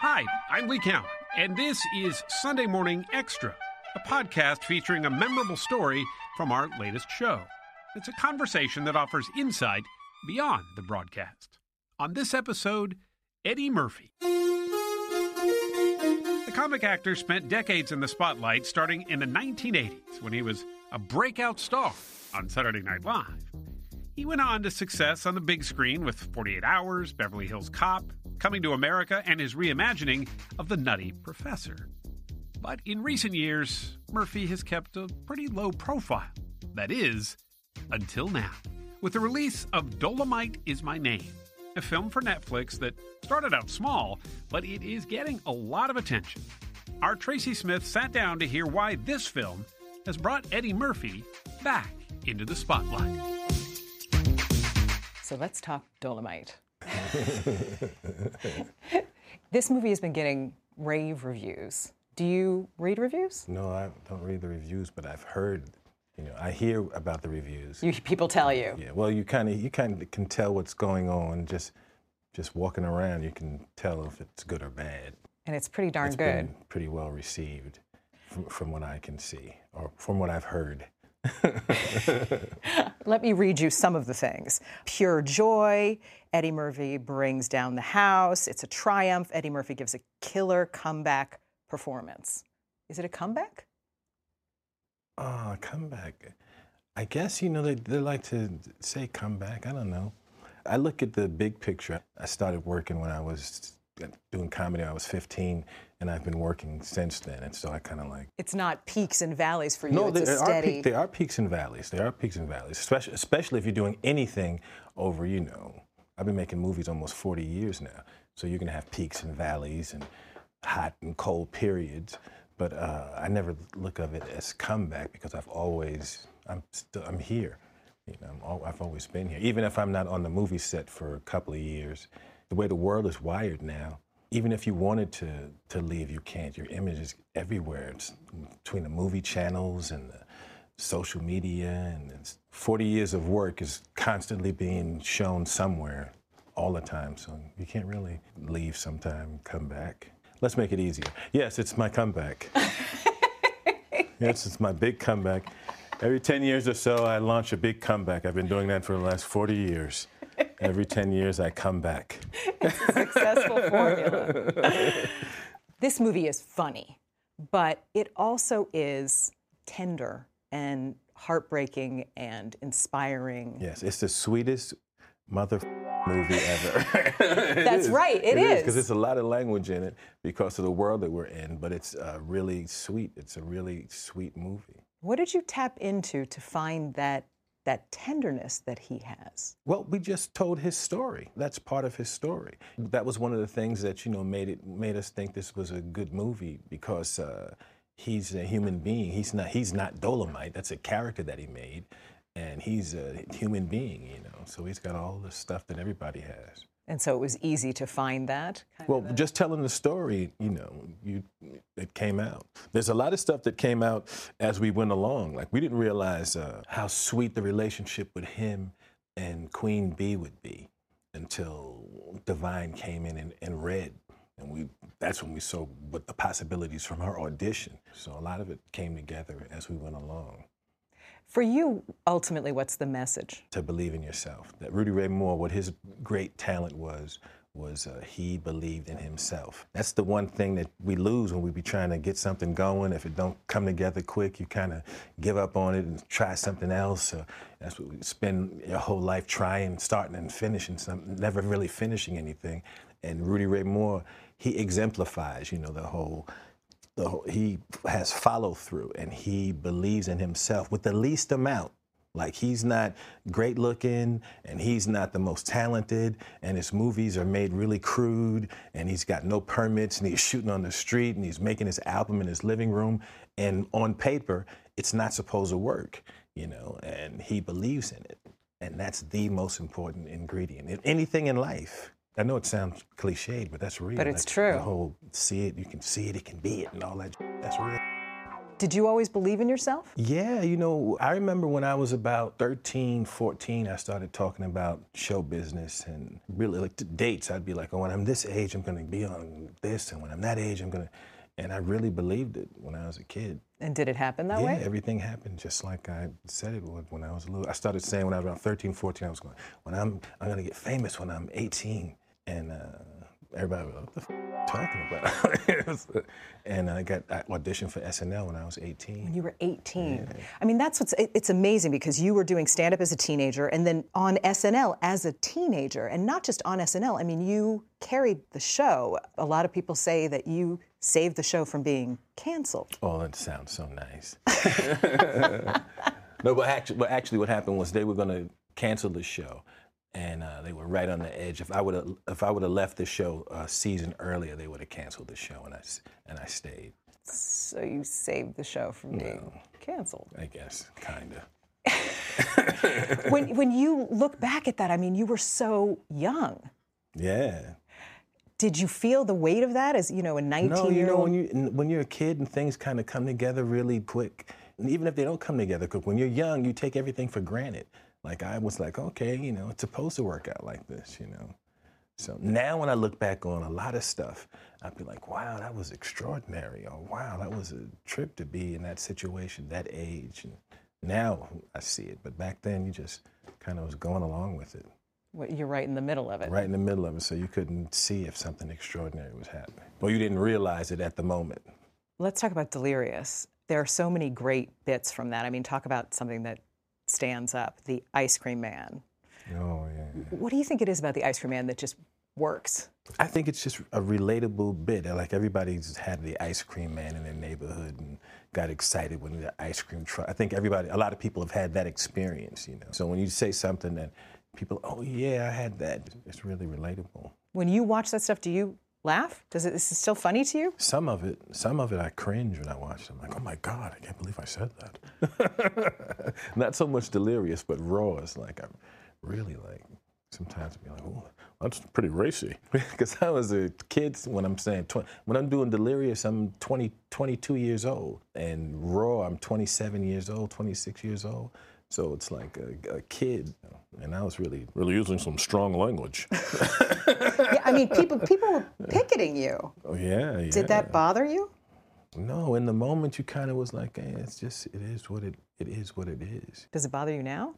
Hi, I'm Lee Cowan, and this is Sunday Morning Extra, a podcast featuring a memorable story from our latest show. It's a conversation that offers insight beyond the broadcast. On this episode, Eddie Murphy. The comic actor spent decades in the spotlight starting in the 1980s when he was a breakout star on Saturday Night Live. He went on to success on the big screen with 48 Hours, Beverly Hills Cop, Coming to America, and his reimagining of The Nutty Professor. But in recent years, Murphy has kept a pretty low profile. That is, until now. With the release of Dolemite Is My Name, a film for Netflix that started out small, but it is getting a lot of attention. Our Tracy Smith sat down to hear why this film has brought Eddie Murphy back into the spotlight. So let's talk Dolemite. this movie has been getting rave reviews. Do you read reviews? No, I don't read the reviews, but I've heard, you know, I hear about the reviews. You, people tell you. Yeah, well, you kind of you kind of can tell what's going on just just walking around. You can tell if it's good or bad. And it's pretty darn It's good. been pretty well received, from, from what I can see or from what I've heard. Let me read you some of the things. Pure joy. Eddie Murphy brings down the house. It's a triumph. Eddie Murphy gives a killer comeback performance. Is it a comeback? Oh, comeback. I guess you know they they like to say comeback. I don't know. I look at the big picture. I started working when I was uh, doing comedy. I was 15, and I've been working since then. And so I kind of like. It's not peaks and valleys for you. No, it's a there are, peak, there are peaks and valleys. There are peaks and valleys, especially, especially if you're doing anything over, you know, I've been making movies almost 40 years now. So you're going to have peaks and valleys and hot and cold periods. But uh, I never look of it as comeback because I've always, I'm still, I'm here. You know, I'm al- I've always been here. Even if I'm not on the movie set for a couple of years, the way the world is wired now, even if you wanted to, to leave, you can't. Your image is everywhere. It's between the movie channels and the social media, and 40 years of work is constantly being shown somewhere all the time. So you can't really leave sometime, come back. Let's make it easier. Yes, it's my comeback. yes, it's my big comeback. Every 10 years or so, I launch a big comeback. I've been doing that for the last 40 years. Every 10 years, I come back. It's a successful formula. this movie is funny, but it also is tender and heartbreaking and inspiring. Yes, it's the sweetest mother movie ever. That's is. right, it because is. there's a lot of language in it because of the world that we're in. But it's uh, really sweet. It's a really sweet movie. What did you tap into to find that that tenderness that he has? Well, we just told his story. That's part of his story. That was one of the things that you know made it made us think this was a good movie because uh, he's a human being. He's not he's not Dolemite. That's a character that he made, and he's a human being. You know, so he's got all the stuff that everybody has. And so it was easy to find that. kind Well, of a- just telling the story, you know, you it came out. There's a lot of stuff that came out as we went along. Like we didn't realize uh, how sweet the relationship with him and Queen Bee would be until Da'Vine came in and, and read. And we that's when we saw what the possibilities from her audition. So a lot of it came together as we went along. for you, ultimately, what's the message? to believe in yourself. That Rudy Ray Moore, what his great talent was, was uh, he believed in himself. That's the one thing that we lose when we be trying to get something going. If it don't come together quick, you kind of give up on it and try something else. Uh, that's what we spend your whole life trying, starting and finishing something, never really finishing anything. And Rudy Ray Moore, he exemplifies, you know, the whole the whole, he has follow through and he believes in himself with the least amount. Like he's not great looking and he's not the most talented and his movies are made really crude and he's got no permits and he's shooting on the street and he's making his album in his living room and on paper it's not supposed to work, you know, and he believes in it. And that's the most important ingredient in anything in life. I know it sounds cliched, but that's real. But it's That- true. The whole see it, you can see it, it can be it, and all that. That's real. Did you always believe in yourself? Yeah, you know, I remember when I was about 13, 14, I started talking about show business and really like dates. I'd be like, oh, when I'm this age, I'm going to be on this, and when I'm that age, I'm going to. And I really believed it when I was a kid. And did it happen that yeah, way? everything happened just like I said it would when I was a little. I started saying when I was around 13, 14, I was going, when I'm, I'm going to get famous when I'm 18. And uh, everybody was like, what the f- talking about? and I got I auditioned for SNL when I was 18. When you were 18. I mean, that's what's it- it's amazing because you were doing stand up as a teenager and then on SNL as a teenager. And not just on SNL, I mean, you carried the show. A lot of people say that you saved the show from being canceled. Oh, that sounds so nice. no, but actually, but actually, what happened was they were going to cancel the show, and uh, they were right on the edge. If I would have, if I would have left the show a season earlier, they would have canceled the show, and I and I stayed. So you saved the show from being canceled. I guess, kinda. when, when you look back at that, I mean, you were so young. Yeah. Did you feel the weight of that as, you know, a 19 No, year you know when you when you're a kid and things kind of come together really quick, and even if they don't come together quick, when you're young, you take everything for granted. Like I was like, okay, you know, it's supposed to work out like this, you know. So now when I look back on a lot of stuff, I'd be like, wow, that was extraordinary, or wow, that was a trip to be in that situation, that age. And now I see it, but back then you just kind of was going along with it, You're right in the middle of it. right in the middle of it, so you couldn't see if something extraordinary was happening, or you didn't realize it at the moment. Let's talk about Delirious. There are so many great bits from that. I mean, talk about something that stands up the ice cream man. Oh yeah. What do you think it is about the ice cream man that just works? I think it's just a relatable bit. Like everybody's had the ice cream man in their neighborhood and got excited when the ice cream truck. I think everybody, a lot of people have had that experience, you know. So when you say something that people, oh yeah, I had that, it's really relatable. When you watch that stuff, do you laugh? Does it is it still funny to you? Some of it, some of it, I cringe when I watch it. I'm like, oh my god, I can't believe I said that. Not so much delirious, but raw is like I'm really like. Sometimes I'd be like, oh, that's pretty racy. Because I was a kid when I'm saying, tw- when I'm doing delirious, I'm 20, 22 years old. And raw, I'm 27 years old, 26 years old. So it's like a, a kid. And I was really, really using some strong language. yeah, I mean, people people were picketing you. oh, yeah, yeah. Did that bother you? No, in the moment you kind of was like, hey, it's just, it is what it, it is what it is. Does it bother you now?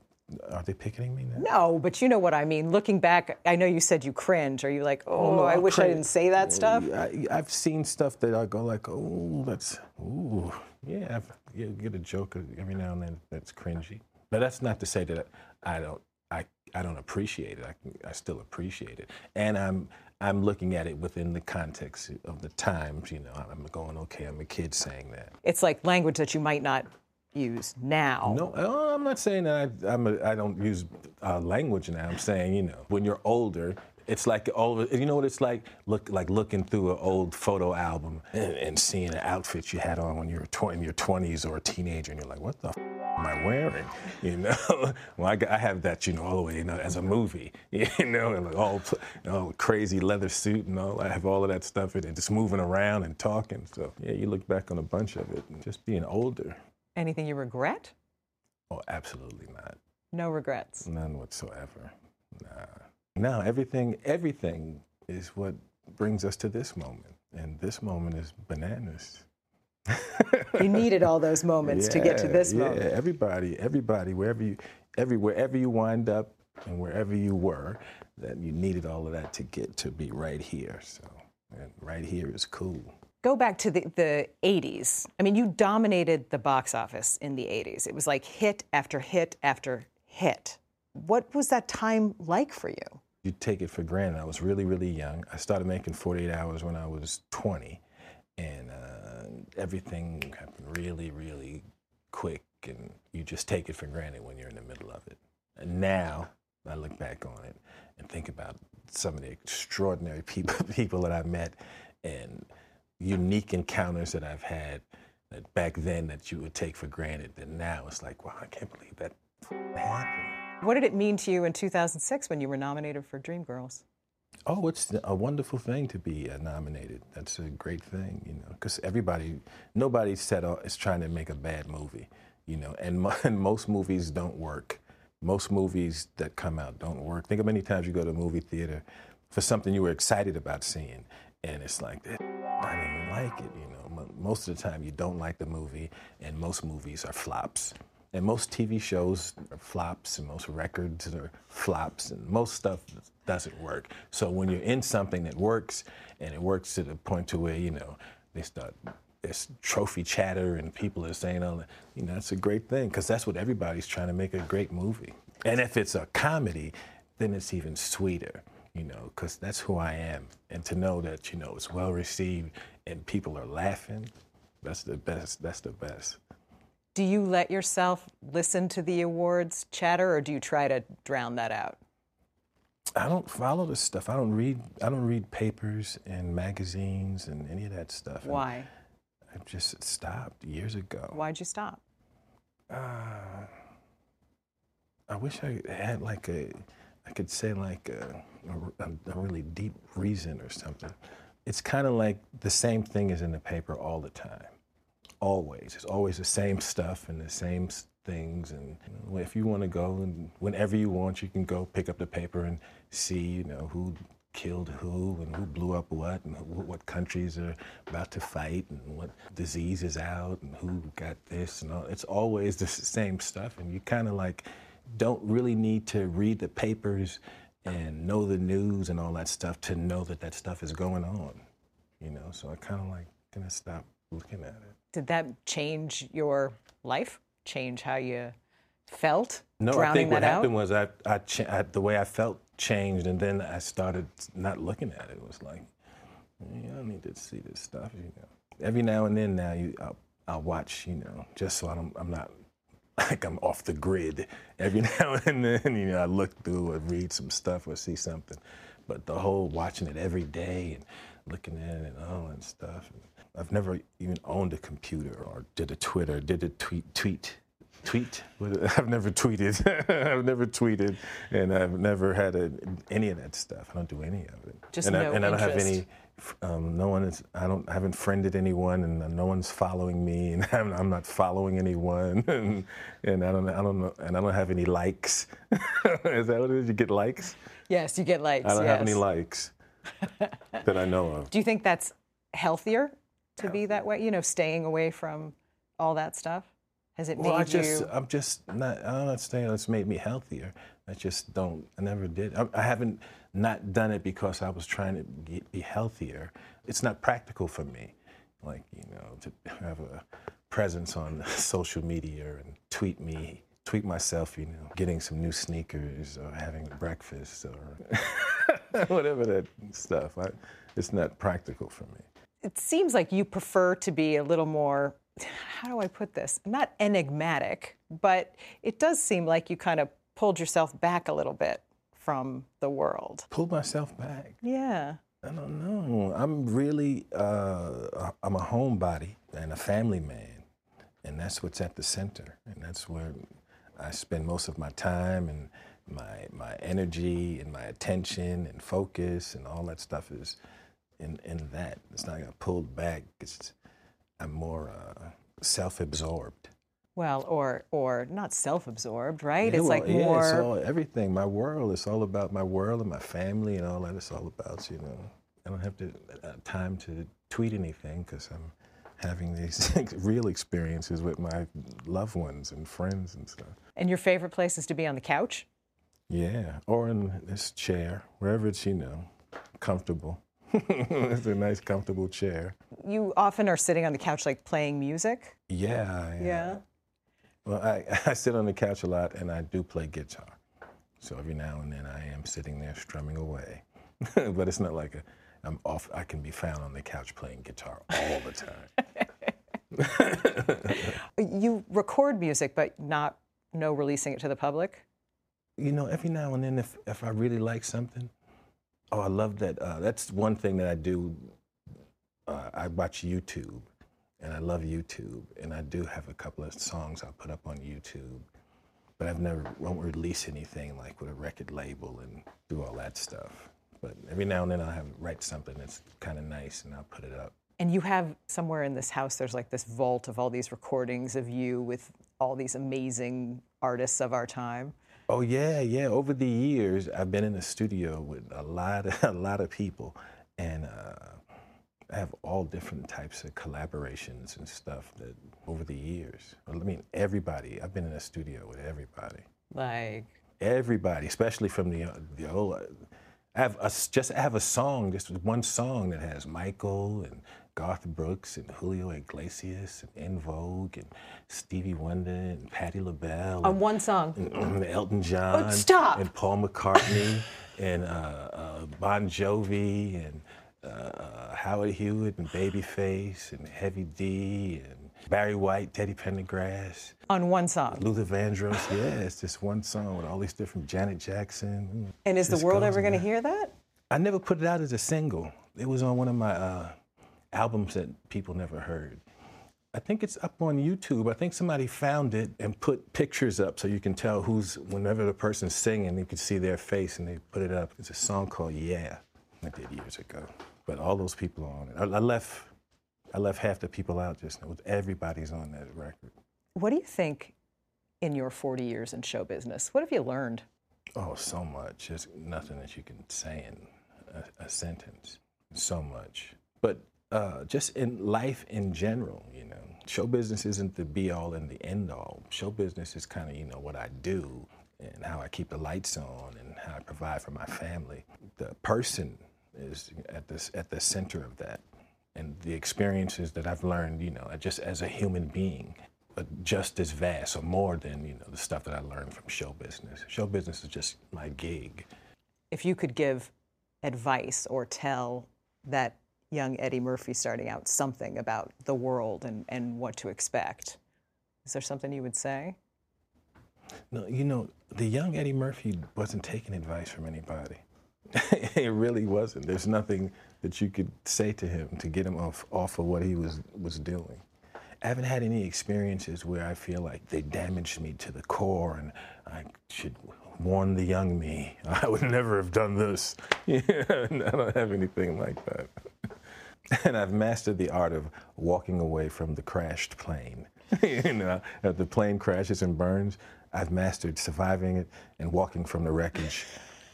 Are they picketing me now? No, but you know what I mean. Looking back, I know you said you cringe. Are you like, oh, no, I oh, wish I didn't say that oh, stuff? I, I've seen stuff that I go like, oh, that's, ooh, yeah. I've, you get a joke every now and then that's cringy, but that's not to say that I don't, I, I don't appreciate it. I, I still appreciate it, and I'm, I'm looking at it within the context of the times. You know, I'm going, okay, I'm a kid saying that. It's like language that you might not use now. No, uh, I'm not saying that I, I'm a, I don't use uh, language now. I'm saying, you know, when you're older, it's like all of you know what it's like look like looking through an old photo album and, and seeing an outfit you had on when you were tw- in your 20s or a teenager, and you're like, what the f- am I wearing? You know, well, I, I have that, you know, all the way, you know, as a movie, you know, and like all you know, crazy leather suit and all. I have all of that stuff and just moving around and talking. So yeah, you look back on a bunch of it, and just being older. Anything you regret? Oh, absolutely not. No regrets. None whatsoever. Nah. No, everything everything is what brings us to this moment. And this moment is bananas. You needed all those moments to get to Yeah, this yeah, moment. Everybody, everybody, wherever you every wherever you wind up and wherever you were, that you needed all of that to get to be right here. So and right here is cool. Go back to the, the 80s. I mean, you dominated the box office in the 80s. It was like hit after hit after hit. What was that time like for you? You take it for granted. I was really, really young. I started making 48 hours when I was 20, and uh, everything happened really, really quick, and you just take it for granted when you're in the middle of it. And now I look back on it and think about some of the extraordinary people, people that I met, and unique encounters that I've had. That back then that you would take for granted, and now it's like, wow, I can't believe that happened. What did it mean to you in 2006 when you were nominated for Dreamgirls? Oh, it's a wonderful thing to be uh, nominated. That's a great thing, you know, because everybody, nobody set out is trying to make a bad movie, you know, and, and most movies don't work. Most movies that come out don't work. Think of many times you go to a movie theater for something you were excited about seeing, and it's like, I didn't even like it, you know. Most of the time you don't like the movie, and most movies are flops. And most TV shows are flops, and most records are flops, and most stuff doesn't work. So when you're in something that works, and it works to the point to where you know they start there's trophy chatter, and people are saying, "Oh, you know, that's a great thing," because that's what everybody's trying to make a great movie. And if it's a comedy, then it's even sweeter, you know, because that's who I am. And to know that you know it's well received and people are laughing, that's the best. That's the best. Do you let yourself listen to the awards chatter, or do you try to drown that out? I don't follow this stuff. I don't read. I don't read papers and magazines and any of that stuff. And Why? I've just stopped years ago. Why'd you stop? Uh, I wish I had like a. I could say like a, a, a really deep reason or something. It's kind of like the same thing is in the paper all the time. Always. It's always the same stuff and the same things. And you know, if you want to go and whenever you want, you can go pick up the paper and see, you know, who killed who and who blew up what and what countries are about to fight and what disease is out and who got this and all. It's always the same stuff. And you kind of like don't really need to read the papers and know the news and all that stuff to know that that stuff is going on. You know, so I kind of like gonna stop looking at it. Did that change your life? Change how you felt? No, I think what happened out? was I, I, I, the way I felt changed, and then I started not looking at it. It was like, I don't need to see this stuff. You know, every now and then now you, I'll, I'll watch. You know, just so I'm, I'm not like I'm off the grid. Every now and then, you know, I look through or read some stuff or see something. But the whole watching it every day and looking at it and all that stuff. I've never even owned a computer or did a Twitter, did a tweet, tweet, tweet. I've never tweeted. I've never tweeted, and I've never had a, any of that stuff. I don't do any of it. Just and I, no and I don't have any. Um, no one is. I don't. I haven't friended anyone, and no one's following me, and I'm, I'm not following anyone, and, and I don't. I don't know. And I don't have any likes. is that what it is? You get likes? Yes, you get likes. I don't yes. have any likes that I know of. Do you think that's healthier to be that way? You know, staying away from all that stuff? Has it Well, made I just, you? I'm just not. I don't understand. It's made me healthier. I just don't. I never did. I, I haven't not done it because I was trying to get, be healthier. It's not practical for me, like you know, to have a presence on social media and tweet me, tweet myself, you know, getting some new sneakers or having breakfast or whatever that stuff. I, it's not practical for me. It seems like you prefer to be a little more. How do I put this? Not enigmatic, but it does seem like you kind of pulled yourself back a little bit from the world. Pull myself back. Yeah. I don't know. I'm really, uh, I'm a homebody and a family man, and that's what's at the center, and that's where I spend most of my time and my my energy and my attention and focus and all that stuff is in in that. It's not got pulled back. It's I'm more uh, self-absorbed. Well, or or not self-absorbed, right? Yeah, it's well, like yeah, more. it's all everything. My world. It's all about my world and my family and all that. It's all about you know. I don't have to uh, time to tweet anything because I'm having these real experiences with my loved ones and friends and stuff. and your favorite place is to be on the couch. Yeah, or in this chair, wherever it's you know comfortable. it's a nice, comfortable chair. You often are sitting on the couch, like playing music. Yeah. yeah. Well, I, I sit on the couch a lot and I do play guitar. So every now and then I am sitting there strumming away. but it's not like a, I'm off, I can be found on the couch playing guitar all the time. You record music, but not no releasing it to the public. you know, every now and then if, if I really like something, oh, I love that. Uh, that's one thing that I do. Uh, I watch YouTube and I love YouTube. And I do have a couple of songs I'll put up on YouTube. But I've never, won't release anything like with a record label and do all that stuff. But every now and then I'll have write something that's kind of nice and I'll put it up. And you have somewhere in this house, there's like this vault of all these recordings of you with all these amazing artists of our time. Oh yeah, yeah. Over the years, I've been in the studio with a lot, of, a lot of people, and uh, I have all different types of collaborations and stuff. That over the years, I mean, everybody. I've been in the studio with everybody. Like everybody, especially from the the old. I have a, just I have a song, just one song that has Michael and Garth Brooks and Julio Iglesias and En Vogue and Stevie Wonder and Patti LaBelle. On one song. And, Elton John. Oh, stop. And Paul McCartney and uh, uh, Bon Jovi and uh, Howard Hewett and Babyface and Heavy D and Barry White, Teddy Pendergrass. On one song. Luther Vandross. Yeah, it's just one song with all these different Janet Jackson. And is the world ever going to hear that? I never put it out as a single. It was on one of my uh, albums that people never heard. I think it's up on YouTube. I think somebody found it and put pictures up so you can tell who's, whenever the person's singing, you can see their face and they put it up. It's a song called Yeah, I did years ago. But all those people are on it. I, I left I left half the people out just now. Everybody's on that record. What do you think in your 40 years in show business? What have you learned? Oh, so much. There's nothing that you can say in a, a sentence. So much. But uh, just in life in general, you know, show business isn't the be all and the end all. Show business is kind of, you know, what I do and how I keep the lights on and how I provide for my family. The person is at the, at the center of that and the experiences that I've learned, you know, just as a human being, just as vast or more than, you know, the stuff that I learned from show business. Show business is just my gig. If you could give advice or tell that young Eddie Murphy starting out something about the world and, and what to expect, is there something you would say? No, you know, the young Eddie Murphy wasn't taking advice from anybody. it really wasn't. There's nothing that you could say to him to get him off off of what he was was doing. I haven't had any experiences where I feel like they damaged me to the core and I should warn the young me. I would never have done this. I don't have anything like that. And I've mastered the art of walking away from the crashed plane. you know, if the plane crashes and burns, I've mastered surviving it and walking from the wreckage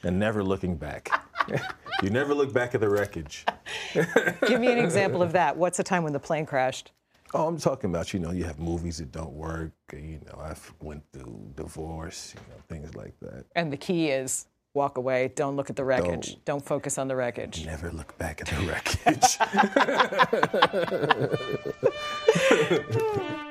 and never looking back. you never look back at the wreckage. Give me an example of that. What's the time when the plane crashed? Oh, I'm talking about, you know, you have movies that don't work. You know, I've went through divorce, you know, things like that. And the key is walk away. Don't look at the wreckage. Don't, don't focus on the wreckage. Never look back at the wreckage.